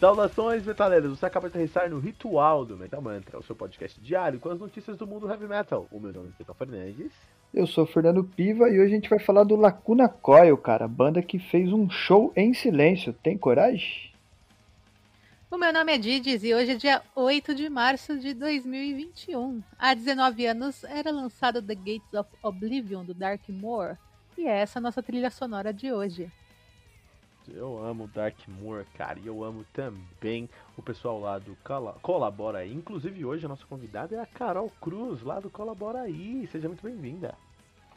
Saudações, metaleiros! Você acaba de aterrissar no Ritual do Metal Mantra, o seu podcast diário com as notícias do mundo heavy metal. O meu nome é Vitor Fernandes. Eu sou Fernando Piva e hoje a gente vai falar do Lacuna Coil, cara, banda que fez um show em silêncio. Tem coragem? O meu nome é Didis e hoje é dia 8 de março de 2021. Há 19 anos era lançado The Gates of Oblivion do Dark Moor e é essa a nossa trilha sonora de hoje. Eu amo Dark Moor, cara, e eu amo também o pessoal lá do Colabora aí. Inclusive hoje a nossa convidada é a Carol Cruz, lá do Colabora aí. Seja muito bem-vinda.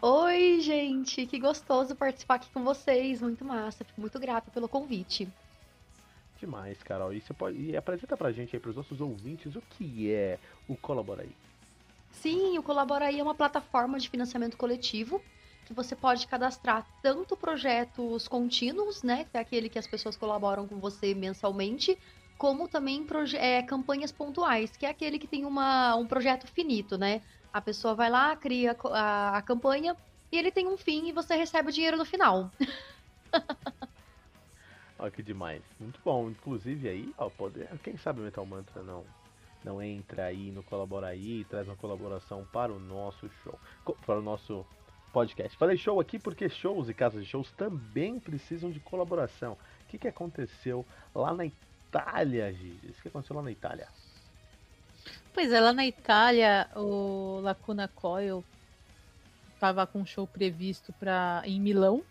Oi, gente, que gostoso participar aqui com vocês, muito massa, fico muito grata pelo convite. Demais, Carol. E você pode e apresenta pra gente aí, pros nossos ouvintes, o que é o Colabora aí. Sim, o Colabora aí é uma plataforma de financiamento coletivo que você pode cadastrar tanto projetos contínuos, né, que é aquele que as pessoas colaboram com você mensalmente, como também é, campanhas pontuais, que é aquele que tem uma, um projeto finito, né? A pessoa vai lá, cria a, a campanha e ele tem um fim e você recebe o dinheiro no final. Olha que demais. Muito bom. Inclusive aí, ó, poder, quem sabe o Metal Mantra não não entra aí no Colabora aí e traz uma colaboração para o nosso show, para o nosso podcast. Falei show aqui porque shows e casas de shows também precisam de colaboração. O que, que aconteceu lá na Itália, Gigi? O que aconteceu lá na Itália? Pois é, lá na Itália, o Lacuna Coil estava com um show previsto para em Milão.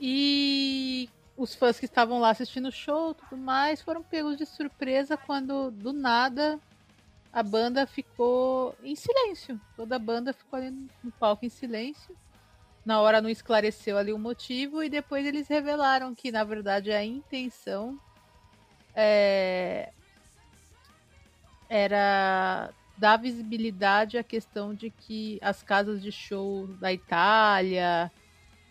E os fãs que estavam lá assistindo o show tudo mais foram pegos de surpresa quando do nada a banda ficou em silêncio. Toda a banda ficou ali no palco em silêncio. Na hora não esclareceu ali o motivo e depois eles revelaram que na verdade a intenção é... era dar visibilidade à questão de que as casas de show da Itália,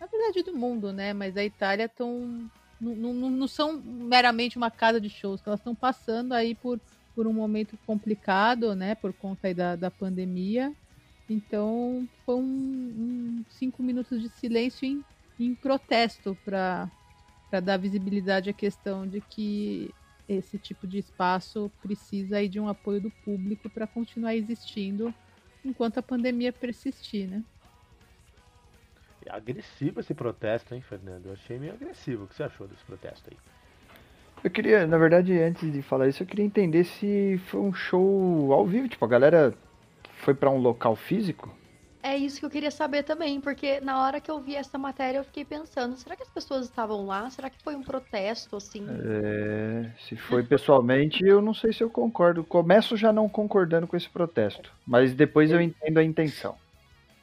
na verdade do mundo, né? Mas da Itália estão não, não, não são meramente uma casa de shows, elas estão passando aí por por um momento complicado, né, por conta da, da pandemia. Então, foi um, um cinco minutos de silêncio em, em protesto para dar visibilidade à questão de que esse tipo de espaço precisa aí de um apoio do público para continuar existindo enquanto a pandemia persistir, né? É agressivo esse protesto, hein, Fernando? Eu achei meio agressivo. O que você achou desse protesto aí? Eu queria, na verdade, antes de falar isso, eu queria entender se foi um show ao vivo, tipo, a galera foi para um local físico? É isso que eu queria saber também, porque na hora que eu vi essa matéria eu fiquei pensando, será que as pessoas estavam lá? Será que foi um protesto, assim? É, se foi pessoalmente, eu não sei se eu concordo. Começo já não concordando com esse protesto, mas depois eu entendo a intenção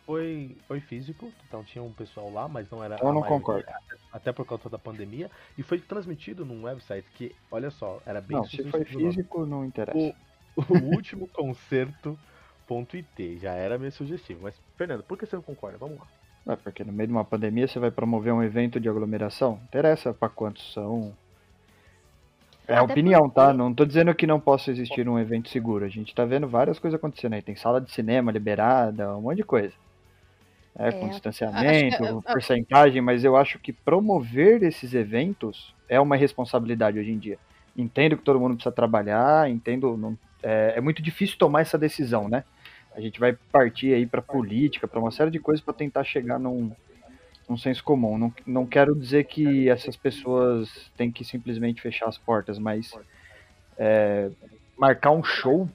foi, foi físico, então tinha um pessoal lá, mas não era. Eu não concordo. Até por conta da pandemia. E foi transmitido num website que, olha só, era bem Não, se foi físico, não interessa. O, o último concerto.it já era meio sugestivo. Mas, Fernando, por que você não concorda? Vamos lá. É porque no meio de uma pandemia você vai promover um evento de aglomeração? Interessa para quantos são. É a opinião, tá? Não tô dizendo que não possa existir um evento seguro. A gente tá vendo várias coisas acontecendo aí. Tem sala de cinema liberada, um monte de coisa é, com distanciamento, que, porcentagem, mas eu acho que promover esses eventos é uma responsabilidade hoje em dia. Entendo que todo mundo precisa trabalhar, entendo, não, é, é muito difícil tomar essa decisão, né? A gente vai partir aí para política, para uma série de coisas para tentar chegar num, num senso comum. Não, não quero dizer que essas pessoas têm que simplesmente fechar as portas, mas é, marcar um show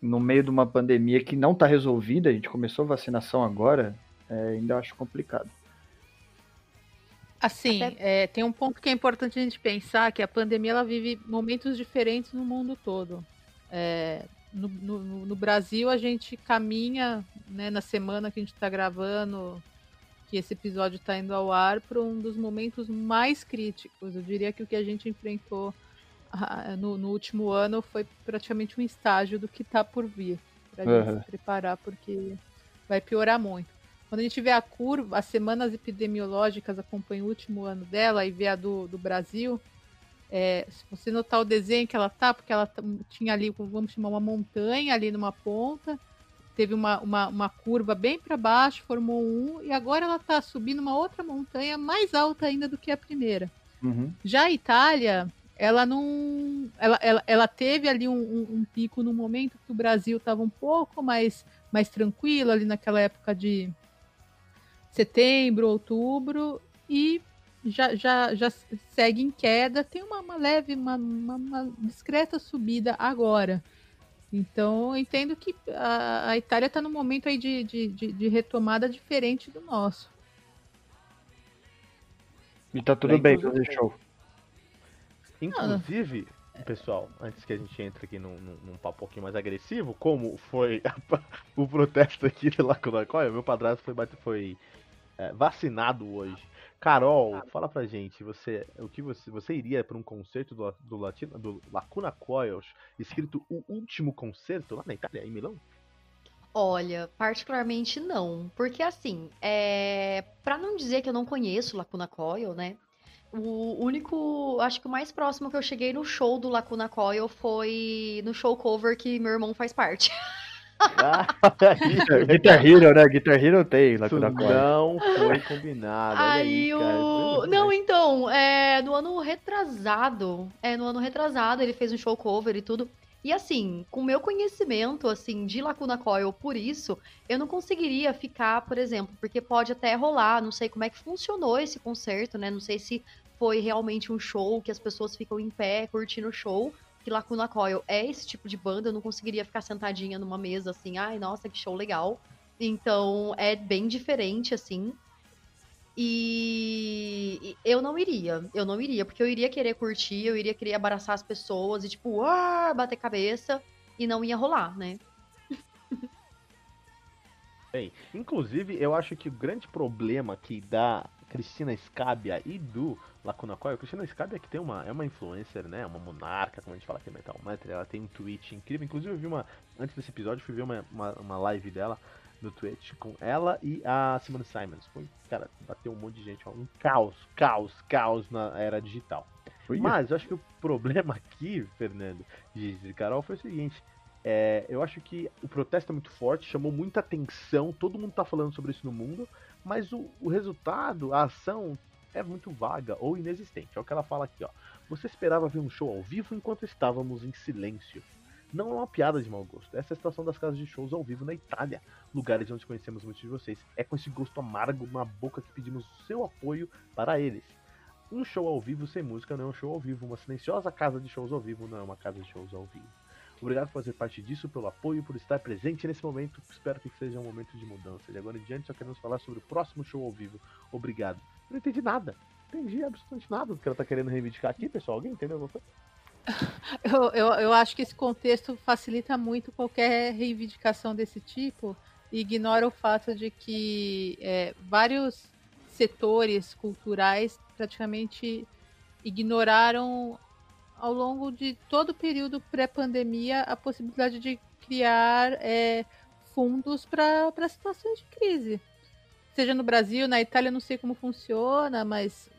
no meio de uma pandemia que não está resolvida, a gente começou a vacinação agora, é, ainda acho complicado. Assim, é, tem um ponto que é importante a gente pensar, que a pandemia ela vive momentos diferentes no mundo todo. É, no, no, no, Brasil a gente caminha, né, na semana que a gente está gravando, que esse episódio está indo ao ar, para um dos momentos mais críticos. Eu diria que o que a gente enfrentou no, no, último ano foi praticamente um estágio do que está por vir. Para uhum. se preparar, porque vai piorar muito. Quando a gente vê a curva, as semanas epidemiológicas acompanham o último ano dela e vê a do, do Brasil, é, se você notar o desenho que ela tá, porque ela tinha ali, vamos chamar uma montanha ali numa ponta, teve uma, uma, uma curva bem para baixo, formou um, e agora ela está subindo uma outra montanha mais alta ainda do que a primeira. Uhum. Já a Itália, ela não. Ela, ela, ela teve ali um, um, um pico no momento que o Brasil estava um pouco mais, mais tranquilo, ali naquela época de setembro, outubro, e já, já, já segue em queda. Tem uma, uma leve, uma, uma, uma, discreta subida agora. Então, eu entendo que a, a Itália está num momento aí de, de, de, de, retomada diferente do nosso. E tá tudo bem fazer show. Inclusive, pessoal, antes que a gente entre aqui num, num, num papo um pouquinho mais agressivo, como foi a, o protesto aqui de Lacunacóia, meu padrasto foi, foi é, vacinado hoje. Carol, fala pra gente, você, o que você, você iria para um concerto do, do, Latino, do Lacuna Coils, escrito O Último Concerto, lá na Itália, em Milão? Olha, particularmente não, porque assim, é... para não dizer que eu não conheço Lacuna Coil, né? O único, acho que o mais próximo que eu cheguei no show do Lacuna Coil foi no show cover que meu irmão faz parte. Ah, Guitar Hero, né? Guitar Hero tem Lacuna Coil. Não foi combinado. Aí, aí o... Não, então, é, no ano retrasado, é, no ano retrasado ele fez um show cover e tudo. E assim, com meu conhecimento, assim, de Lacuna Coil por isso, eu não conseguiria ficar, por exemplo, porque pode até rolar, não sei como é que funcionou esse concerto, né? Não sei se foi realmente um show que as pessoas ficam em pé curtindo o show. Que Lacuna Coil é esse tipo de banda, eu não conseguiria ficar sentadinha numa mesa assim, ai, nossa, que show legal. Então é bem diferente, assim. E eu não iria, eu não iria, porque eu iria querer curtir, eu iria querer abraçar as pessoas e, tipo, ah, bater cabeça, e não ia rolar, né? Bem, inclusive, eu acho que o grande problema que dá Cristina Scabia e do Lacuna Coil. Cristina Scabia que tem uma, é uma influencer, né? Uma monarca, como a gente fala aqui no Metal. Ela tem um tweet incrível. Inclusive eu vi uma. Antes desse episódio, fui ver uma, uma, uma live dela no Twitch com ela e a Simone Simons. Foi, cara, bateu um monte de gente, ó, um caos, caos, caos na era digital. Mas eu acho que o problema aqui, Fernando, e Carol, foi o seguinte. É, eu acho que o protesto é muito forte, chamou muita atenção, todo mundo tá falando sobre isso no mundo, mas o, o resultado, a ação, é muito vaga ou inexistente. É o que ela fala aqui, ó. Você esperava ver um show ao vivo enquanto estávamos em silêncio. Não é uma piada de mau gosto. Essa é a situação das casas de shows ao vivo na Itália, lugares onde conhecemos muitos de vocês. É com esse gosto amargo na boca que pedimos seu apoio para eles. Um show ao vivo sem música não é um show ao vivo. Uma silenciosa casa de shows ao vivo não é uma casa de shows ao vivo. Obrigado por fazer parte disso, pelo apoio, por estar presente nesse momento. Espero que seja um momento de mudança. De agora em diante, só queremos falar sobre o próximo show ao vivo. Obrigado. Eu não entendi nada. Não entendi absolutamente nada do que ela está querendo reivindicar aqui, pessoal. Alguém entendeu alguma coisa? Eu, eu, eu acho que esse contexto facilita muito qualquer reivindicação desse tipo e ignora o fato de que é, vários setores culturais praticamente ignoraram ao longo de todo o período pré-pandemia a possibilidade de criar é, fundos para situações de crise. Seja no Brasil, na Itália, não sei como funciona, mas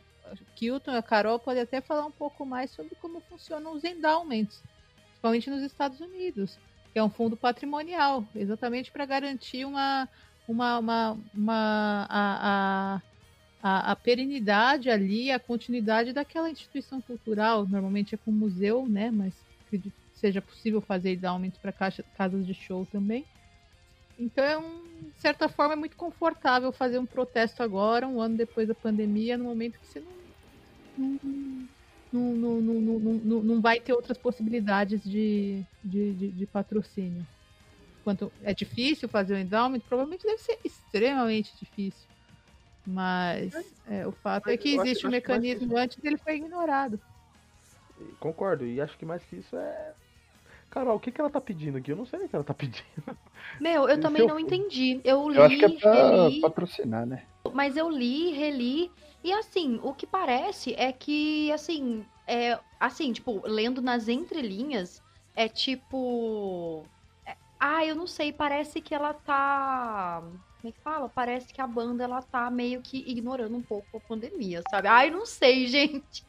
Kilton e a Carol podem até falar um pouco mais sobre como funcionam os endowments, principalmente nos Estados Unidos, que é um fundo patrimonial, exatamente para garantir uma, uma, uma, uma a, a a, perenidade ali, a continuidade daquela instituição cultural. Normalmente é com museu, né? Mas acredito que seja possível fazer endowment para casas de show também. Então, é um, de certa forma, é muito confortável fazer um protesto agora, um ano depois da pandemia, no momento que você não, não, não, não, não, não vai ter outras possibilidades de, de, de, de patrocínio. Quanto é difícil fazer o endowment, provavelmente deve ser extremamente difícil. Mas é, o fato é Mas é que existe acho, um mecanismo antes e ele foi ignorado. Concordo, e acho que mais que isso é. Carol, o que, que ela tá pedindo aqui? Eu não sei o que ela tá pedindo. Meu, eu também não entendi. Eu li, eu acho que é pra reli, patrocinar, né? Mas eu li, reli, e assim, o que parece é que, assim, é, assim, tipo, lendo nas entrelinhas, é tipo. É, ah, eu não sei, parece que ela tá como é que fala? Parece que a banda ela tá meio que ignorando um pouco a pandemia, sabe? Ai, não sei, gente.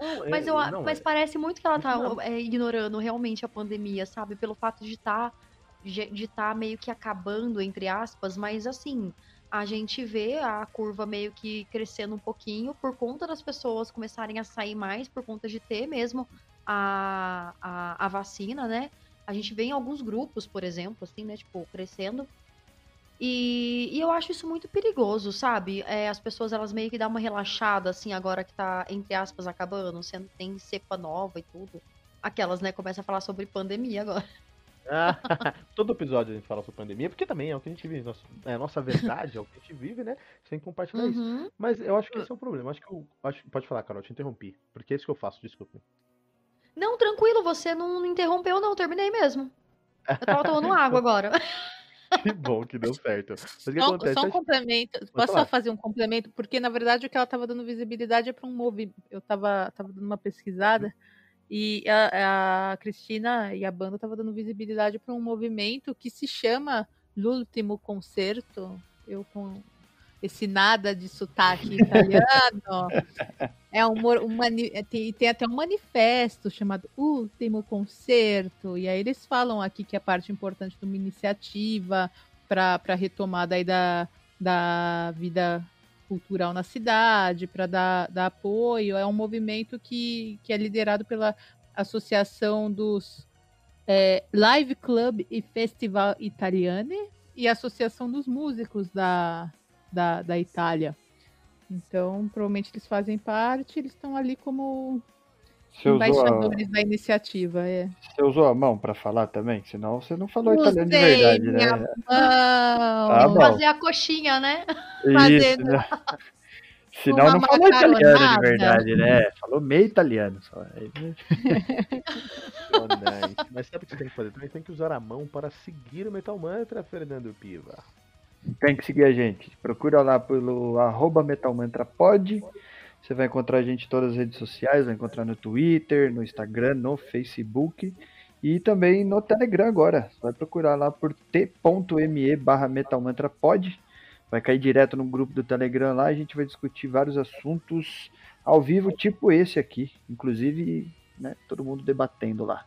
Não, mas, eu, não, mas é... parece muito que ela tá é, ignorando realmente a pandemia, sabe? Pelo fato de estar tá, de tá meio que acabando, entre aspas, mas assim, a gente vê a curva meio que crescendo um pouquinho por conta das pessoas começarem a sair mais, por conta de ter mesmo a, a, a vacina, né? A gente vê em alguns grupos, por exemplo, assim, né? Tipo, crescendo. E, e eu acho isso muito perigoso, sabe? É, as pessoas, elas meio que dão uma relaxada, assim, agora que tá, entre aspas, acabando, sendo tem cepa nova e tudo. Aquelas, né? Começa a falar sobre pandemia agora. Ah, todo episódio a gente fala sobre pandemia, porque também é o que a gente vive, nosso, é a nossa verdade, é o que a gente vive, né? Que compartilhar isso. Uhum. Mas eu acho que esse é o problema. Acho que eu. Acho, pode falar, Carol, eu te interrompi. Porque é isso que eu faço, desculpa. Não, tranquilo, você não interrompeu, não. Terminei mesmo. Eu tava tomando água agora. Que bom que deu certo. Mas o que Só, acontece? só um complemento. Posso só fazer um complemento? Porque, na verdade, o que ela estava dando visibilidade é para um movimento. Eu estava tava dando uma pesquisada e a, a Cristina e a banda estavam dando visibilidade para um movimento que se chama L'Ultimo Concerto. Eu com esse nada de sotaque italiano. É um, um é, tem, tem até um manifesto chamado Último Concerto. E aí eles falam aqui que a parte importante de uma iniciativa para a retomada aí da, da vida cultural na cidade, para dar, dar apoio. É um movimento que, que é liderado pela Associação dos é, Live Club e Festival Italiani e a Associação dos Músicos da, da, da Itália. Então, provavelmente eles fazem parte, eles estão ali como Você usou, a, embaixadores da iniciativa. É. você usou a mão pra falar também? Senão você não falou Usei italiano de verdade, minha né? Tá bom. Fazer a coxinha, né? Isso, fazendo né? Senão não falou italiano de verdade, né? Falou meio italiano só. Né? Mas sabe o que você tem que fazer? Também tem que usar a mão para seguir o Metal Mantra, Fernando Piva. Tem que seguir a gente. Procura lá pelo arroba metalmantrapod. Você vai encontrar a gente em todas as redes sociais, vai encontrar no Twitter, no Instagram, no Facebook e também no Telegram agora. Você vai procurar lá por t.me barra metalmantrapod. Vai cair direto no grupo do Telegram lá, a gente vai discutir vários assuntos ao vivo, tipo esse aqui. Inclusive, né, todo mundo debatendo lá.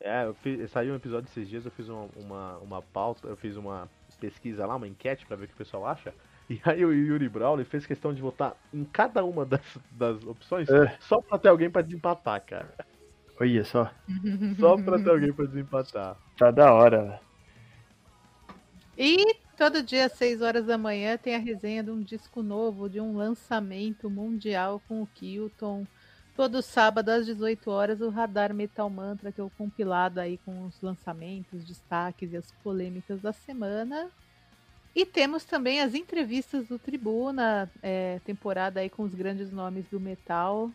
É, eu fiz, saiu um episódio esses dias, eu fiz uma, uma, uma pauta, eu fiz uma pesquisa lá, uma enquete pra ver o que o pessoal acha. E aí o Yuri Brown fez questão de votar em cada uma das, das opções É. só pra ter alguém pra desempatar, cara. Olha só, Só pra ter alguém pra desempatar. tá da hora. E todo dia às 6 horas da manhã tem a resenha de um disco novo, de um lançamento mundial com o Kilton. Todo sábado às 18 horas o Radar Metal Mantra, que é o compilado aí com os lançamentos, destaques e as polêmicas da semana. E temos também as entrevistas do Tribuna, é, temporada aí com os grandes nomes do metal,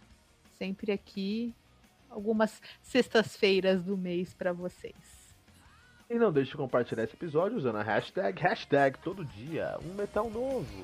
sempre aqui, algumas sextas-feiras do mês para vocês. E não deixe de compartilhar esse episódio usando a hashtag, hashtag todo dia, um metal novo.